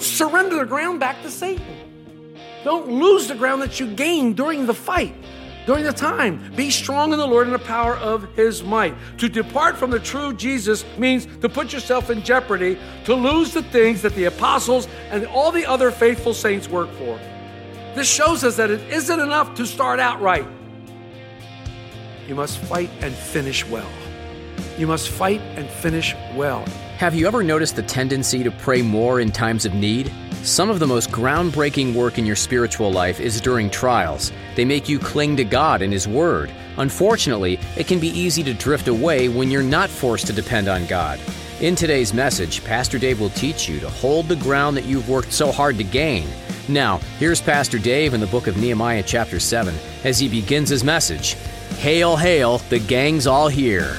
Don't surrender the ground back to Satan. Don't lose the ground that you gained during the fight, during the time. Be strong in the Lord and the power of his might. To depart from the true Jesus means to put yourself in jeopardy, to lose the things that the apostles and all the other faithful saints work for. This shows us that it isn't enough to start out right. You must fight and finish well. You must fight and finish well. Have you ever noticed the tendency to pray more in times of need? Some of the most groundbreaking work in your spiritual life is during trials. They make you cling to God and His Word. Unfortunately, it can be easy to drift away when you're not forced to depend on God. In today's message, Pastor Dave will teach you to hold the ground that you've worked so hard to gain. Now, here's Pastor Dave in the book of Nehemiah, chapter 7, as he begins his message Hail, hail, the gang's all here.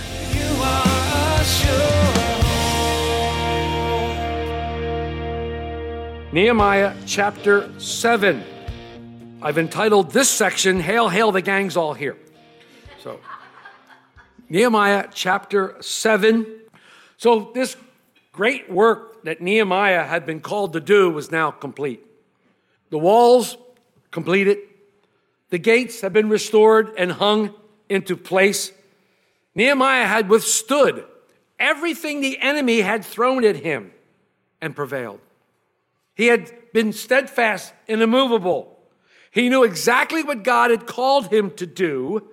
Nehemiah chapter 7. I've entitled this section, Hail, Hail, the Gang's All Here. So, Nehemiah chapter 7. So, this great work that Nehemiah had been called to do was now complete. The walls completed, the gates have been restored and hung into place. Nehemiah had withstood everything the enemy had thrown at him and prevailed. He had been steadfast and immovable. He knew exactly what God had called him to do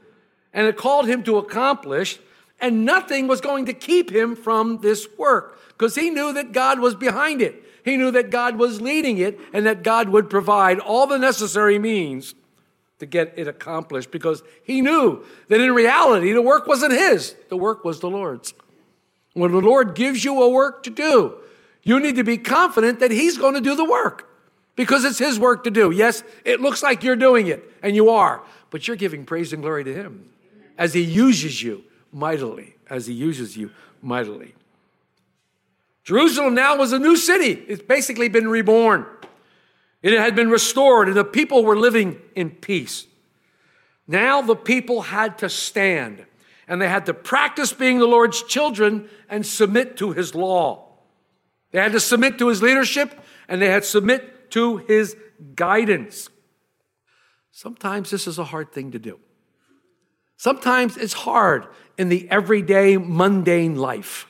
and had called him to accomplish, and nothing was going to keep him from this work because he knew that God was behind it. He knew that God was leading it and that God would provide all the necessary means to get it accomplished because he knew that in reality the work wasn't his, the work was the Lord's. When the Lord gives you a work to do, you need to be confident that He's going to do the work because it's His work to do. Yes, it looks like you're doing it, and you are, but you're giving praise and glory to Him as He uses you mightily, as He uses you mightily. Jerusalem now was a new city. It's basically been reborn. And it had been restored, and the people were living in peace. Now the people had to stand, and they had to practice being the Lord's children and submit to His law. They had to submit to his leadership and they had to submit to his guidance. Sometimes this is a hard thing to do. Sometimes it's hard in the everyday mundane life.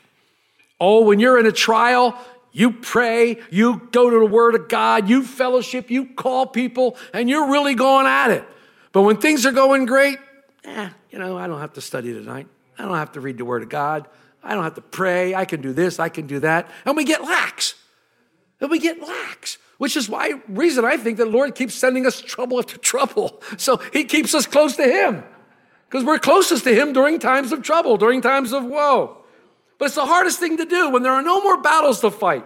Oh, when you're in a trial, you pray, you go to the Word of God, you fellowship, you call people, and you're really going at it. But when things are going great, eh, you know, I don't have to study tonight. I don't have to read the Word of God. I don't have to pray. I can do this. I can do that. And we get lax. And we get lax, which is why reason I think that the Lord keeps sending us trouble after trouble. So He keeps us close to Him because we're closest to Him during times of trouble, during times of woe. But it's the hardest thing to do when there are no more battles to fight,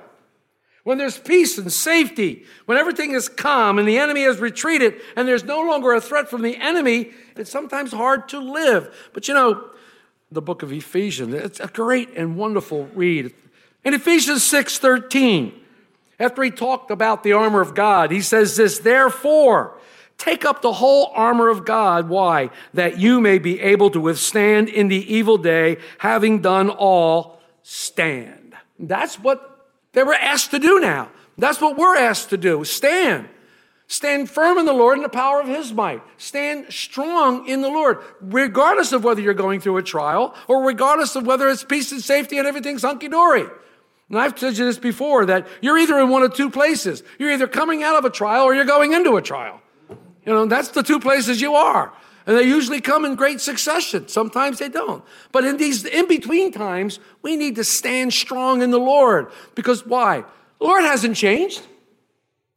when there's peace and safety, when everything is calm and the enemy has retreated and there's no longer a threat from the enemy. It's sometimes hard to live. But you know, the book of Ephesians. It's a great and wonderful read. In Ephesians 6 13, after he talked about the armor of God, he says this, therefore, take up the whole armor of God. Why? That you may be able to withstand in the evil day, having done all, stand. That's what they were asked to do now. That's what we're asked to do stand. Stand firm in the Lord and the power of His might. Stand strong in the Lord, regardless of whether you're going through a trial or regardless of whether it's peace and safety and everything's hunky dory. And I've told you this before that you're either in one of two places. You're either coming out of a trial or you're going into a trial. You know, that's the two places you are. And they usually come in great succession. Sometimes they don't. But in these in between times, we need to stand strong in the Lord. Because why? The Lord hasn't changed.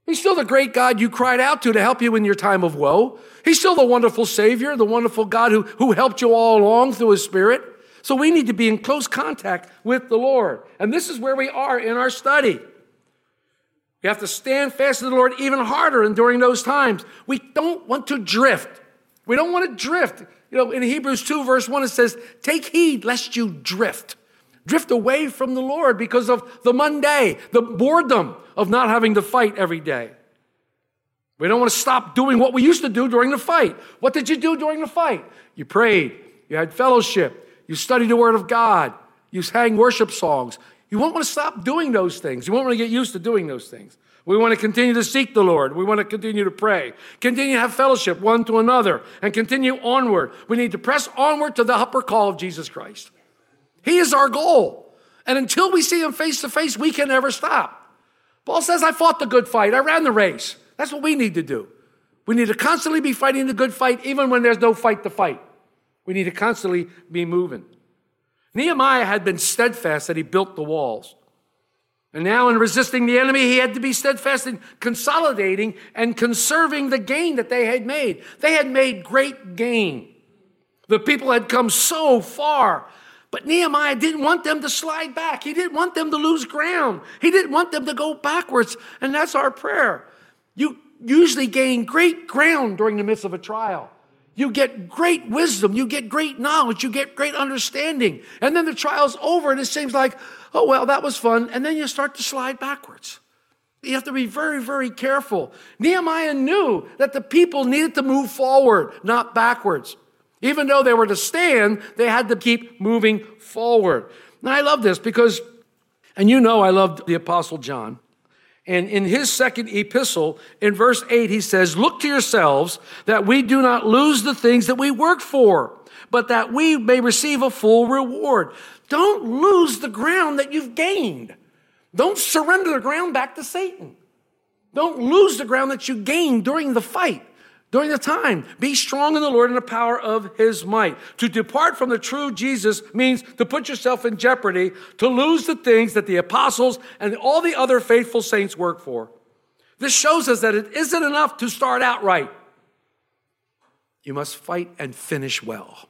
He's still the great God you cried out to to help you in your time of woe. He's still the wonderful Savior, the wonderful God who, who helped you all along through His Spirit. So we need to be in close contact with the Lord. And this is where we are in our study. You have to stand fast to the Lord even harder and during those times. We don't want to drift. We don't want to drift. You know, in Hebrews 2, verse 1, it says, Take heed lest you drift. Drift away from the Lord because of the Monday, the boredom of not having to fight every day. We don't want to stop doing what we used to do during the fight. What did you do during the fight? You prayed, you had fellowship, you studied the Word of God, you sang worship songs, you won't want to stop doing those things. You won't want to get used to doing those things. We want to continue to seek the Lord. We want to continue to pray, continue to have fellowship one to another, and continue onward. We need to press onward to the upper call of Jesus Christ. He is our goal. And until we see Him face to face, we can never stop. Paul says, I fought the good fight, I ran the race. That's what we need to do. We need to constantly be fighting the good fight, even when there's no fight to fight. We need to constantly be moving. Nehemiah had been steadfast that he built the walls. And now, in resisting the enemy, he had to be steadfast in consolidating and conserving the gain that they had made. They had made great gain. The people had come so far. But Nehemiah didn't want them to slide back. He didn't want them to lose ground. He didn't want them to go backwards. And that's our prayer. You usually gain great ground during the midst of a trial. You get great wisdom. You get great knowledge. You get great understanding. And then the trial's over and it seems like, oh, well, that was fun. And then you start to slide backwards. You have to be very, very careful. Nehemiah knew that the people needed to move forward, not backwards. Even though they were to stand, they had to keep moving forward. Now, I love this because, and you know, I love the Apostle John. And in his second epistle, in verse 8, he says, Look to yourselves that we do not lose the things that we work for, but that we may receive a full reward. Don't lose the ground that you've gained. Don't surrender the ground back to Satan. Don't lose the ground that you gained during the fight, during the time. Be strong in the Lord and the power of his might. To depart from the true Jesus means to put yourself in jeopardy, to lose the things that the apostles and all the other faithful saints work for. This shows us that it isn't enough to start out right. You must fight and finish well.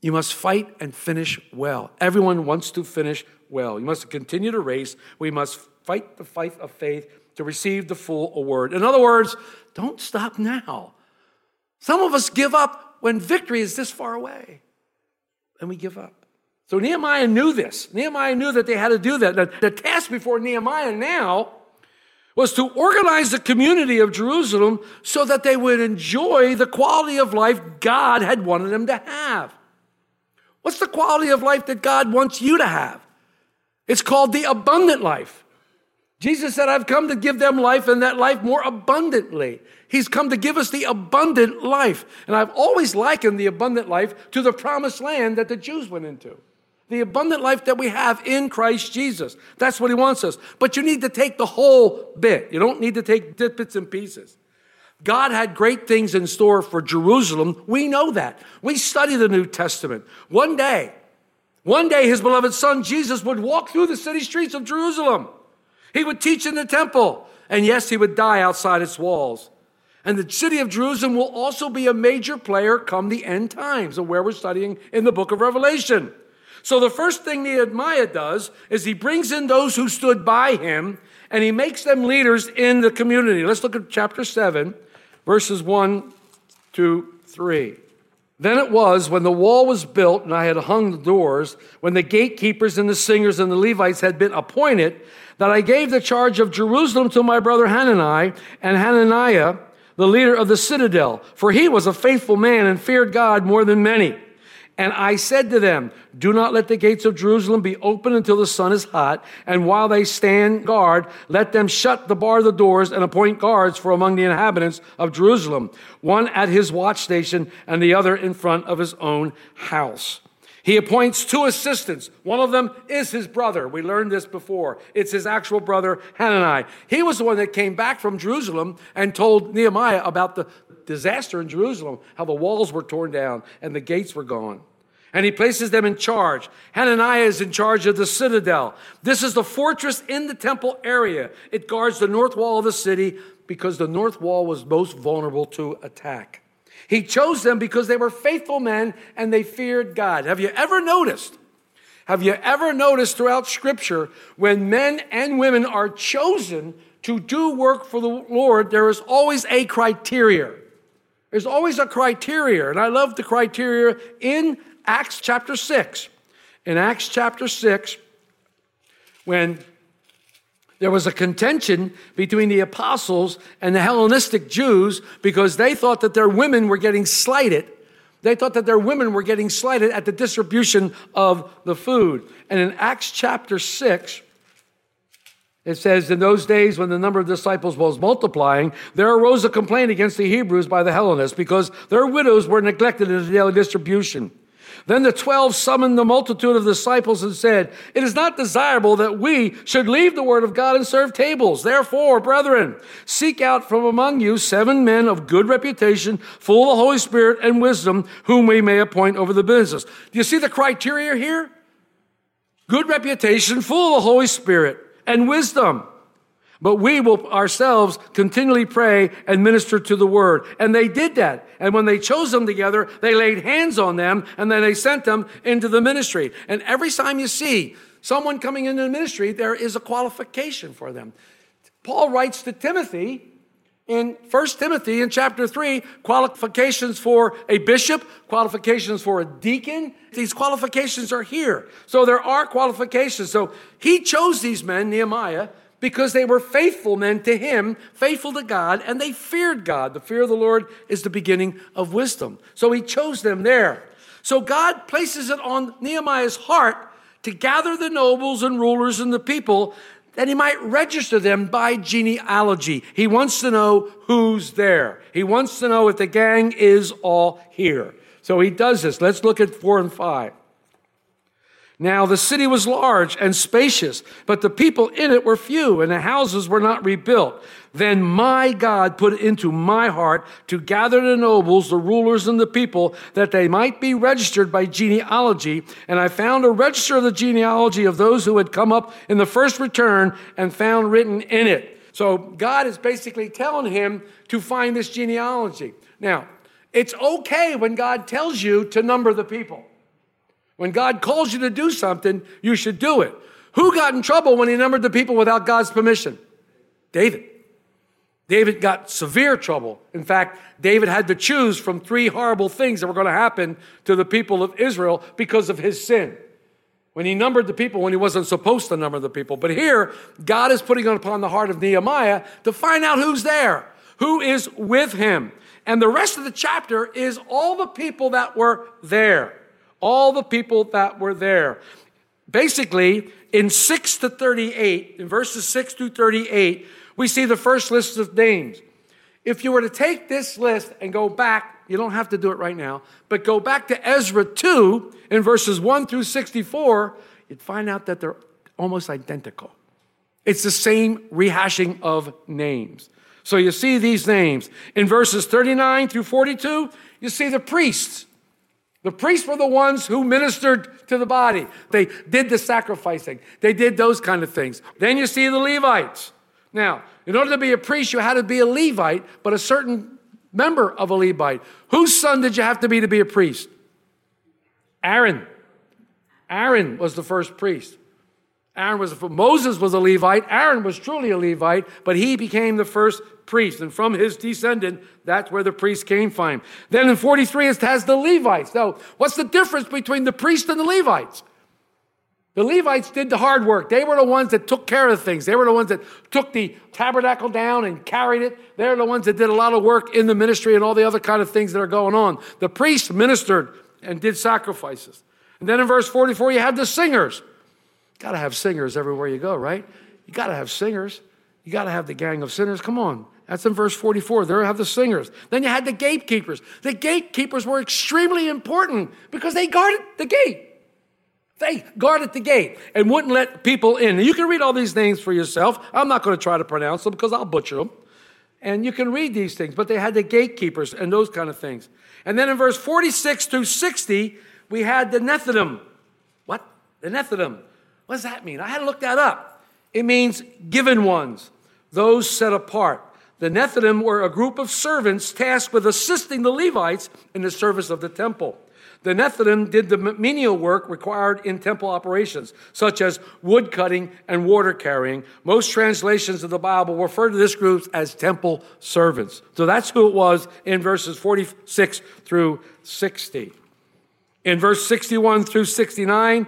You must fight and finish well. Everyone wants to finish well. You must continue to race. We must fight the fight of faith to receive the full award. In other words, don't stop now. Some of us give up when victory is this far away, and we give up. So Nehemiah knew this. Nehemiah knew that they had to do that. The, task before Nehemiah now was to organize the community of Jerusalem so that they would enjoy the quality of life God had wanted them to have. What's the quality of life that God wants you to have? It's called the abundant life. Jesus said, I've come to give them life and that life more abundantly. He's come to give us the abundant life. And I've always likened the abundant life to the promised land that the Jews went into. The abundant life that we have in Christ Jesus. That's what he wants us. But you need to take the whole bit. You don't need to take bits and pieces. God had great things in store for Jerusalem. We know that. We study the New Testament. One day, one day his beloved son Jesus would walk through the city streets of Jerusalem. He would teach in the temple. And yes, he would die outside its walls. And the city of Jerusalem will also be a major player come the end times, of where we're studying in the book of Revelation. So the first thing Nehemiah does is he brings in those who stood by him and he makes them leaders in the community. Let's look at chapter 7, verses 1 to 3. Then it was when the wall was built and I had hung the doors, when the gatekeepers and the singers and the Levites had been appointed, that I gave the charge of Jerusalem to my brother Hanani and Hananiah, the leader of the citadel, for he was a faithful man and feared God more than many. And I said to them, Do not let the gates of Jerusalem be open until the sun is hot, and while they stand guard, let them shut the bar of the doors and appoint guards for among the inhabitants of Jerusalem, one at his watch station and the other in front of his own house. He appoints two assistants. One of them is his brother. We learned this before. It's his actual brother, Hanani. He was the one that came back from Jerusalem and told Nehemiah about the disaster in Jerusalem, how the walls were torn down and the gates were gone. And he places them in charge. Hananiah is in charge of the citadel. This is the fortress in the temple area. It guards the north wall of the city. because the north wall was most vulnerable to attack. He chose them because they were faithful men and they feared God. Have you ever noticed? Have you ever noticed throughout Scripture when men and women are chosen to do work for the Lord, there is always a criteria. There's always a criteria, and I love the criteria in Acts chapter 6. In Acts chapter 6, when there was a contention between the apostles and the Hellenistic Jews because they thought that their women were getting slighted. They thought that their women were getting slighted at the distribution of the food. And in Acts chapter 6, it says, In those days when the number of disciples was multiplying, there arose a complaint against the Hebrews by the Hellenists because their widows were neglected in the daily distribution. Then the twelve summoned the multitude of disciples and said, It is not desirable that we should leave the word of God and serve tables. Therefore, brethren, seek out from among you seven men of good reputation, full of the Holy Spirit and wisdom, whom we may appoint over the business. Do you see the criteria here? Good reputation, full of the Holy Spirit and wisdom. But we will ourselves continually pray and minister to the word. And they did that. And when they chose them together, they laid hands on them and then they sent them into the ministry. And every time you see someone coming into the ministry, there is a qualification for them. Paul writes to Timothy in 1 Timothy in chapter 3 qualifications for a bishop, qualifications for a deacon. These qualifications are here. So there are qualifications. So he chose these men, Nehemiah, because they were faithful men to him, faithful to God, and they feared God. The fear of the Lord is the beginning of wisdom. So he chose them there. So God places it on Nehemiah's heart to gather the nobles and rulers and the people that he might register them by genealogy. He wants to know who's there. He wants to know if the gang is all here. So he does this. Let's look at four and five. Now the city was large and spacious, but the people in it were few, and the houses were not rebuilt. Then my God put into my heart to gather the nobles, the rulers, and the people, that they might be registered by genealogy. And I found a register of the genealogy of those who had come up in the first return, and found written in it. So God is basically telling him to find this genealogy. Now, it's okay when God tells you to number the people. When God calls you to do something, you should do it. Who got in trouble when he numbered the people without God's permission? David. David got severe trouble. In fact, David had to choose from three horrible things that were going to happen to the people of Israel because of his sin. When he numbered the people when he wasn't supposed to number the people. But here, God is putting it upon the heart of Nehemiah to find out who's there, who is with him. And the rest of the chapter is all the people that were there all the people that were there. Basically, in 6 to 38, in verses 6 to 38, we see the first list of names. If you were to take this list and go back, you don't have to do it right now, but go back to Ezra 2 in verses 1 through 64, you'd find out that they're almost identical. It's the same rehashing of names. So you see these names. In verses 39 through 42, you see the priests. The priests were the ones who ministered to the body. They did the sacrificing. They did those kind of things. Then you see the Levites. Now, in order to be a priest, you had to be a Levite, but a certain member of a Levite. Whose son did you have to be to be a priest? Aaron. Aaron was the first priest. Aaron was Moses was a Levite. Aaron was truly a Levite, but he became the first priest, and from his descendant, that's where the priest came from. Then in 43, it has the Levites. Now, what's the difference between the priest and the Levites? The Levites did the hard work. They were the ones that took care of things. They were the ones that took the tabernacle down and carried it. They're the ones that did a lot of work in the ministry and all the other kind of things that are going on. The priests ministered and did sacrifices. And then in verse 44, you have the singers. Got to have singers everywhere you go, right? You got to have singers. You got to have the gang of sinners. Come on. That's in verse 44. There have the singers. Then you had the gatekeepers. The gatekeepers were extremely important because they guarded the gate. They guarded the gate and wouldn't let people in. You can read all these names for yourself. I'm not going to try to pronounce them because I'll butcher them. And you can read these things, but they had the gatekeepers and those kind of things. And then in verse 46 through 60, we had the Nethinim. What? The Nethinim. What does that mean? I had to look that up. It means given ones, those set apart. The Nethinim were a group of servants tasked with assisting the Levites in the service of the temple. The Nethinim did the menial work required in temple operations, such as wood cutting and water carrying. Most translations of the Bible refer to this group as temple servants. So that's who it was in verses 46 through 60. In verse 61 through 69,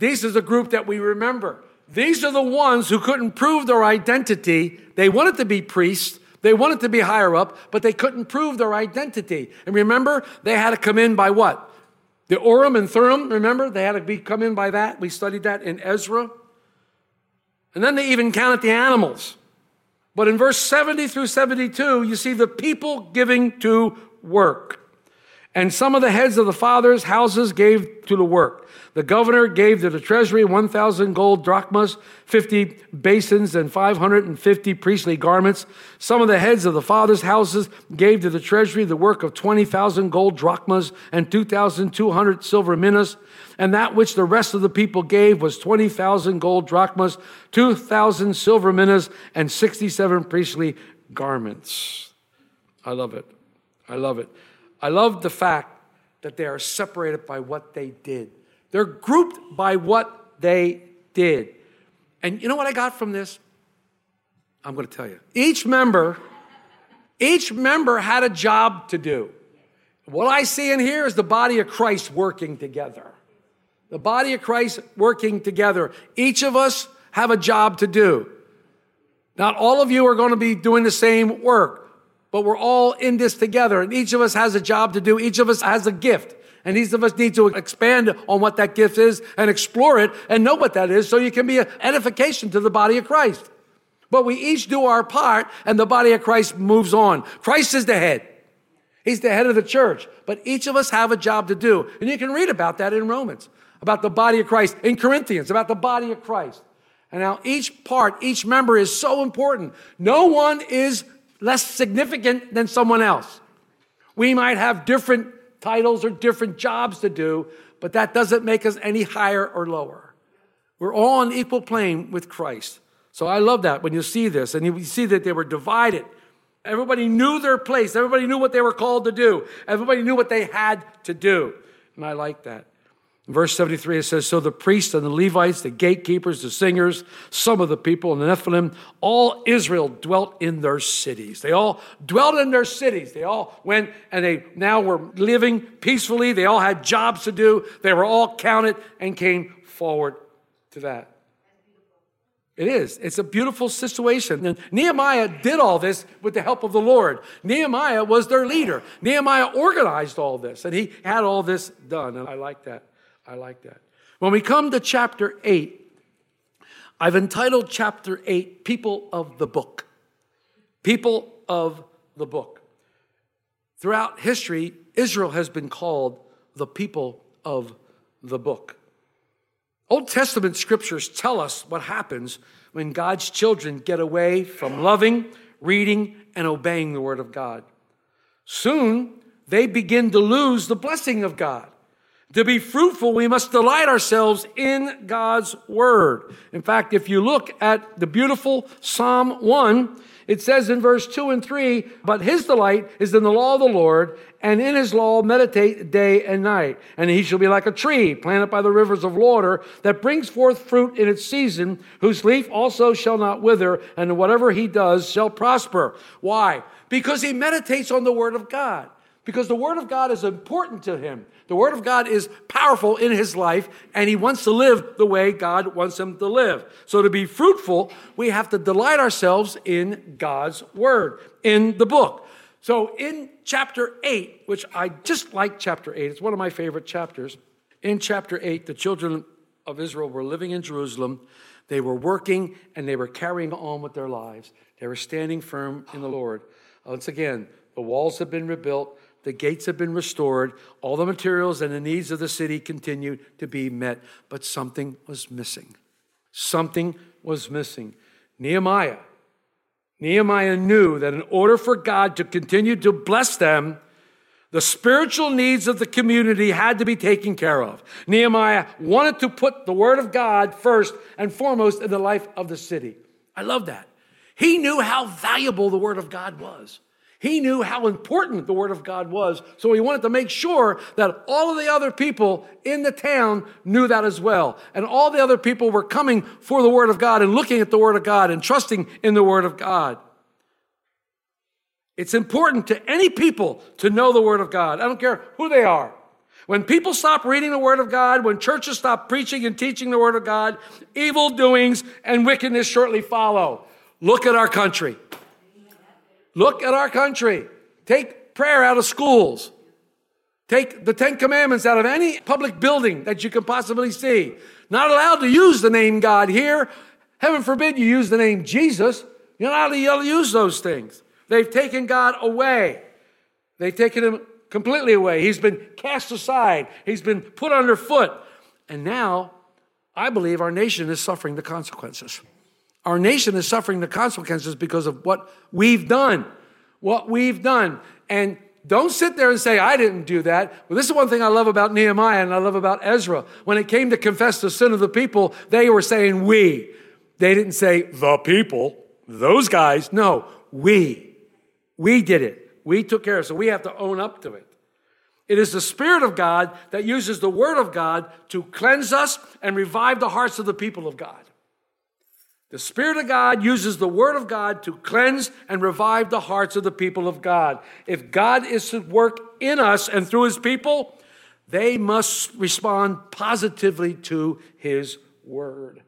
this is a group that we remember. These are the ones who couldn't prove their identity. They wanted to be priests, they wanted to be higher up, but they couldn't prove their identity. And remember, they had to come in by what? The Urim and Thummim, remember? They had to be come in by that. We studied that in Ezra. And then they even counted the animals. But in verse 70 through 72, you see the people giving to work. And some of the heads of the fathers' houses gave to the work. The governor gave to the treasury 1,000 gold drachmas, 50 basins, and 550 priestly garments. Some of the heads of the fathers' houses gave to the treasury the work of 20,000 gold drachmas and 2,200 silver minas. And that which the rest of the people gave was 20,000 gold drachmas, 2,000 silver minas, and 67 priestly garments. I love it. I love it. I love the fact that they are separated by what they did. They're grouped by what they did. And you know what I got from this? I'm going to tell you. Each member, each member had a job to do. What I see in here is the body of Christ working together. The body of Christ working together. Each of us have a job to do. Not all of you are going to be doing the same work but we're all in this together and each of us has a job to do. Each of us has a gift and each of us need to expand on what that gift is and explore it and know what that is so you can be an edification to the body of Christ. But we each do our part and the body of Christ moves on. Christ is the head. He's the head of the church, but each of us have a job to do. And you can read about that in Romans, about the body of Christ, in Corinthians, about the body of Christ. And now each part, each member is so important. No one is less significant than someone else. We might have different titles or different jobs to do, but that doesn't make us any higher or lower. We're all on equal plane with Christ. So I love that when you see this and you see that they were divided. Everybody knew their place. Everybody knew what they were called to do. Everybody knew what they had to do. And I like that. Verse 73, it says, So the priests and the Levites, the gatekeepers, the singers, some of the people in the Nephilim, all Israel dwelt in their cities. They all dwelt in their cities. They all went and they now were living peacefully. They all had jobs to do. They were all counted and came forward to that. It is. It's a beautiful situation. And Nehemiah did all this with the help of the Lord. Nehemiah was their leader. Nehemiah organized all this and he had all this done. And I like that. I like that. When we come to chapter 8, I've entitled chapter 8 People of the Book. People of the Book. Throughout history, Israel has been called the people of the book. Old Testament scriptures tell us what happens when God's children get away from loving, reading, and obeying the Word of God. Soon, they begin to lose the blessing of God. To be fruitful, we must delight ourselves in God's word. In fact, if you look at the beautiful Psalm 1, it says in verse 2 and 3, but his delight is in the law of the Lord, and in his law meditate day and night. And he shall be like a tree planted by the rivers of water that brings forth fruit in its season, whose leaf also shall not wither, and whatever he does shall prosper. Why? Because he meditates on the word of God. Because the word of God is important to him. The Word of God is powerful in his life, and he wants to live the way God wants him to live. So, to be fruitful, we have to delight ourselves in God's Word, in the book. So, in chapter 8, which I just like chapter 8, it's one of my favorite chapters. In chapter 8, the children of Israel were living in Jerusalem. They were working and they were carrying on with their lives. They were standing firm in the Lord. Once again, the walls have been rebuilt. The gates have been restored. All the materials and the needs of the city continued to be met. But something was missing. Something was missing. Nehemiah. Nehemiah knew that in order for God to continue to bless them, the spiritual needs of the community had to be taken care of. Nehemiah wanted to put the word of God first and foremost in the life of the city. I love that. He knew how valuable the Word of God was. He knew how important the Word of God was. So he wanted to make sure that all of the other people in the town knew that as well. And all the other people were coming for the Word of God and looking at the Word of God and trusting in the Word of God. It's important to any people to know the Word of God. I don't care who they are. When people stop reading the Word of God, when churches stop preaching and teaching the Word of God, evil doings and wickedness shortly follow. Look at our country. Look at our country. Take prayer out of schools. Take the Ten Commandments out of any public building that you can possibly see. Not allowed to use the name God here. Heaven forbid you use the name Jesus. You're not allowed to use those things. They've taken God away. They've taken him completely away. He's been cast aside. He's been put underfoot. And now, I believe our nation is suffering the consequences. Our nation is suffering the consequences because of what we've done. What we've done. And don't sit there and say, I didn't do that. Well, this is one thing I love about Nehemiah and I love about Ezra. When it came to confess the sin of the people, they were saying we. They didn't say the people, those guys. No, we. We did it. We took care of it. So we have to own up to it. It is the Spirit of God that uses the Word of God to cleanse us and revive the hearts of the people of God. The Spirit of God uses the Word of God to cleanse and revive the hearts of the people of God. If God is to work in us and through His people, they must respond positively to His Word.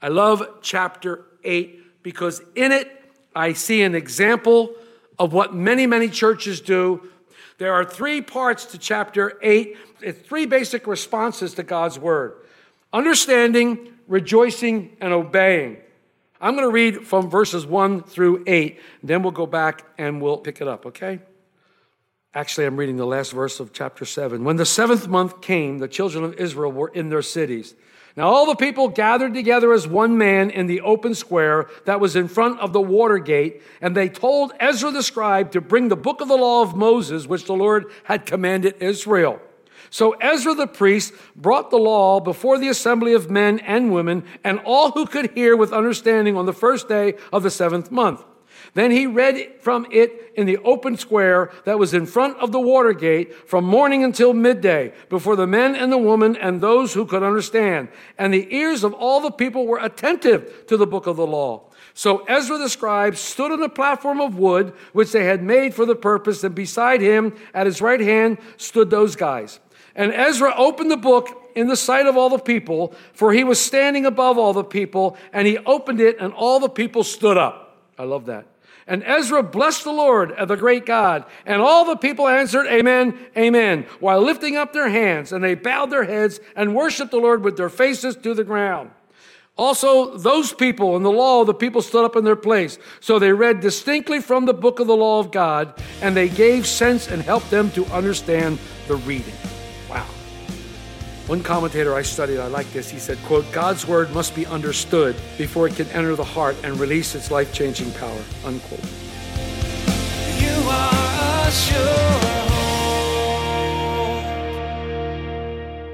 I love chapter 8 because in it I see an example of what many, many churches do. There are three parts to chapter 8, it's three basic responses to God's Word understanding, rejoicing, and obeying. I'm going to read from verses 1 through 8, then we'll go back and we'll pick it up, okay? Actually, I'm reading the last verse of chapter 7. When the seventh month came, the children of Israel were in their cities. Now, all the people gathered together as one man in the open square that was in front of the water gate, and they told Ezra the scribe to bring the book of the law of Moses, which the Lord had commanded Israel. So Ezra the priest brought the law before the assembly of men and women and all who could hear with understanding on the first day of the seventh month. Then he read from it in the open square that was in front of the water gate from morning until midday before the men and the women and those who could understand. And the ears of all the people were attentive to the book of the law. So Ezra the scribe stood on a platform of wood which they had made for the purpose, and beside him at his right hand stood those guys. And Ezra opened the book in the sight of all the people, for he was standing above all the people, and he opened it, and all the people stood up. I love that. And Ezra blessed the Lord, uh, the great God. And all the people answered, Amen, Amen, while lifting up their hands. And they bowed their heads and worshiped the Lord with their faces to the ground. Also, those people in the law, of the people stood up in their place. So they read distinctly from the book of the law of God, and they gave sense and helped them to understand the reading. Wow. One commentator I studied, I like this. He said, quote, God's word must be understood before it can enter the heart and release its life-changing power, unquote. You are a sure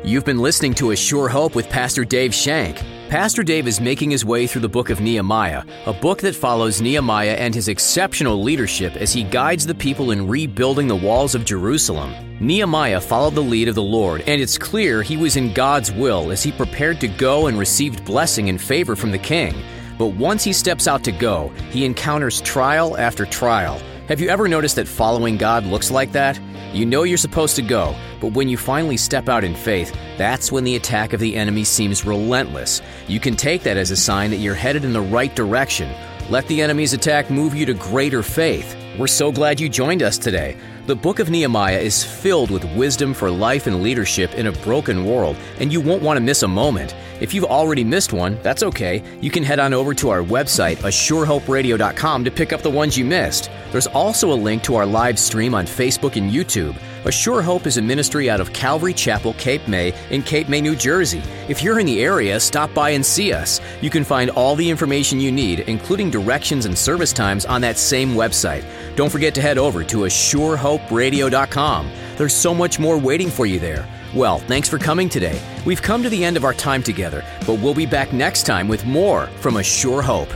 You've been listening to A Sure Hope with Pastor Dave Shank. Pastor Dave is making his way through the book of Nehemiah, a book that follows Nehemiah and his exceptional leadership as he guides the people in rebuilding the walls of Jerusalem. Nehemiah followed the lead of the Lord, and it's clear he was in God's will as he prepared to go and received blessing and favor from the king. But once he steps out to go, he encounters trial after trial. Have you ever noticed that following God looks like that? You know you're supposed to go, but when you finally step out in faith, that's when the attack of the enemy seems relentless. You can take that as a sign that you're headed in the right direction. Let the enemy's attack move you to greater faith. We're so glad you joined us today. The book of Nehemiah is filled with wisdom for life and leadership in a broken world, and you won't want to miss a moment. If you've already missed one, that's okay. You can head on over to our website, ASureHopeRadio.com, to pick up the ones you missed. There's also a link to our live stream on Facebook and YouTube. A Sure Hope is a ministry out of Calvary Chapel, Cape May, in Cape May, New Jersey. If you're in the area, stop by and see us. You can find all the information you need, including directions and service times, on that same website. Don't forget to head over to ASureHopeRadio.com. There's so much more waiting for you there. Well, thanks for coming today. We've come to the end of our time together, but we'll be back next time with more from A Sure Hope.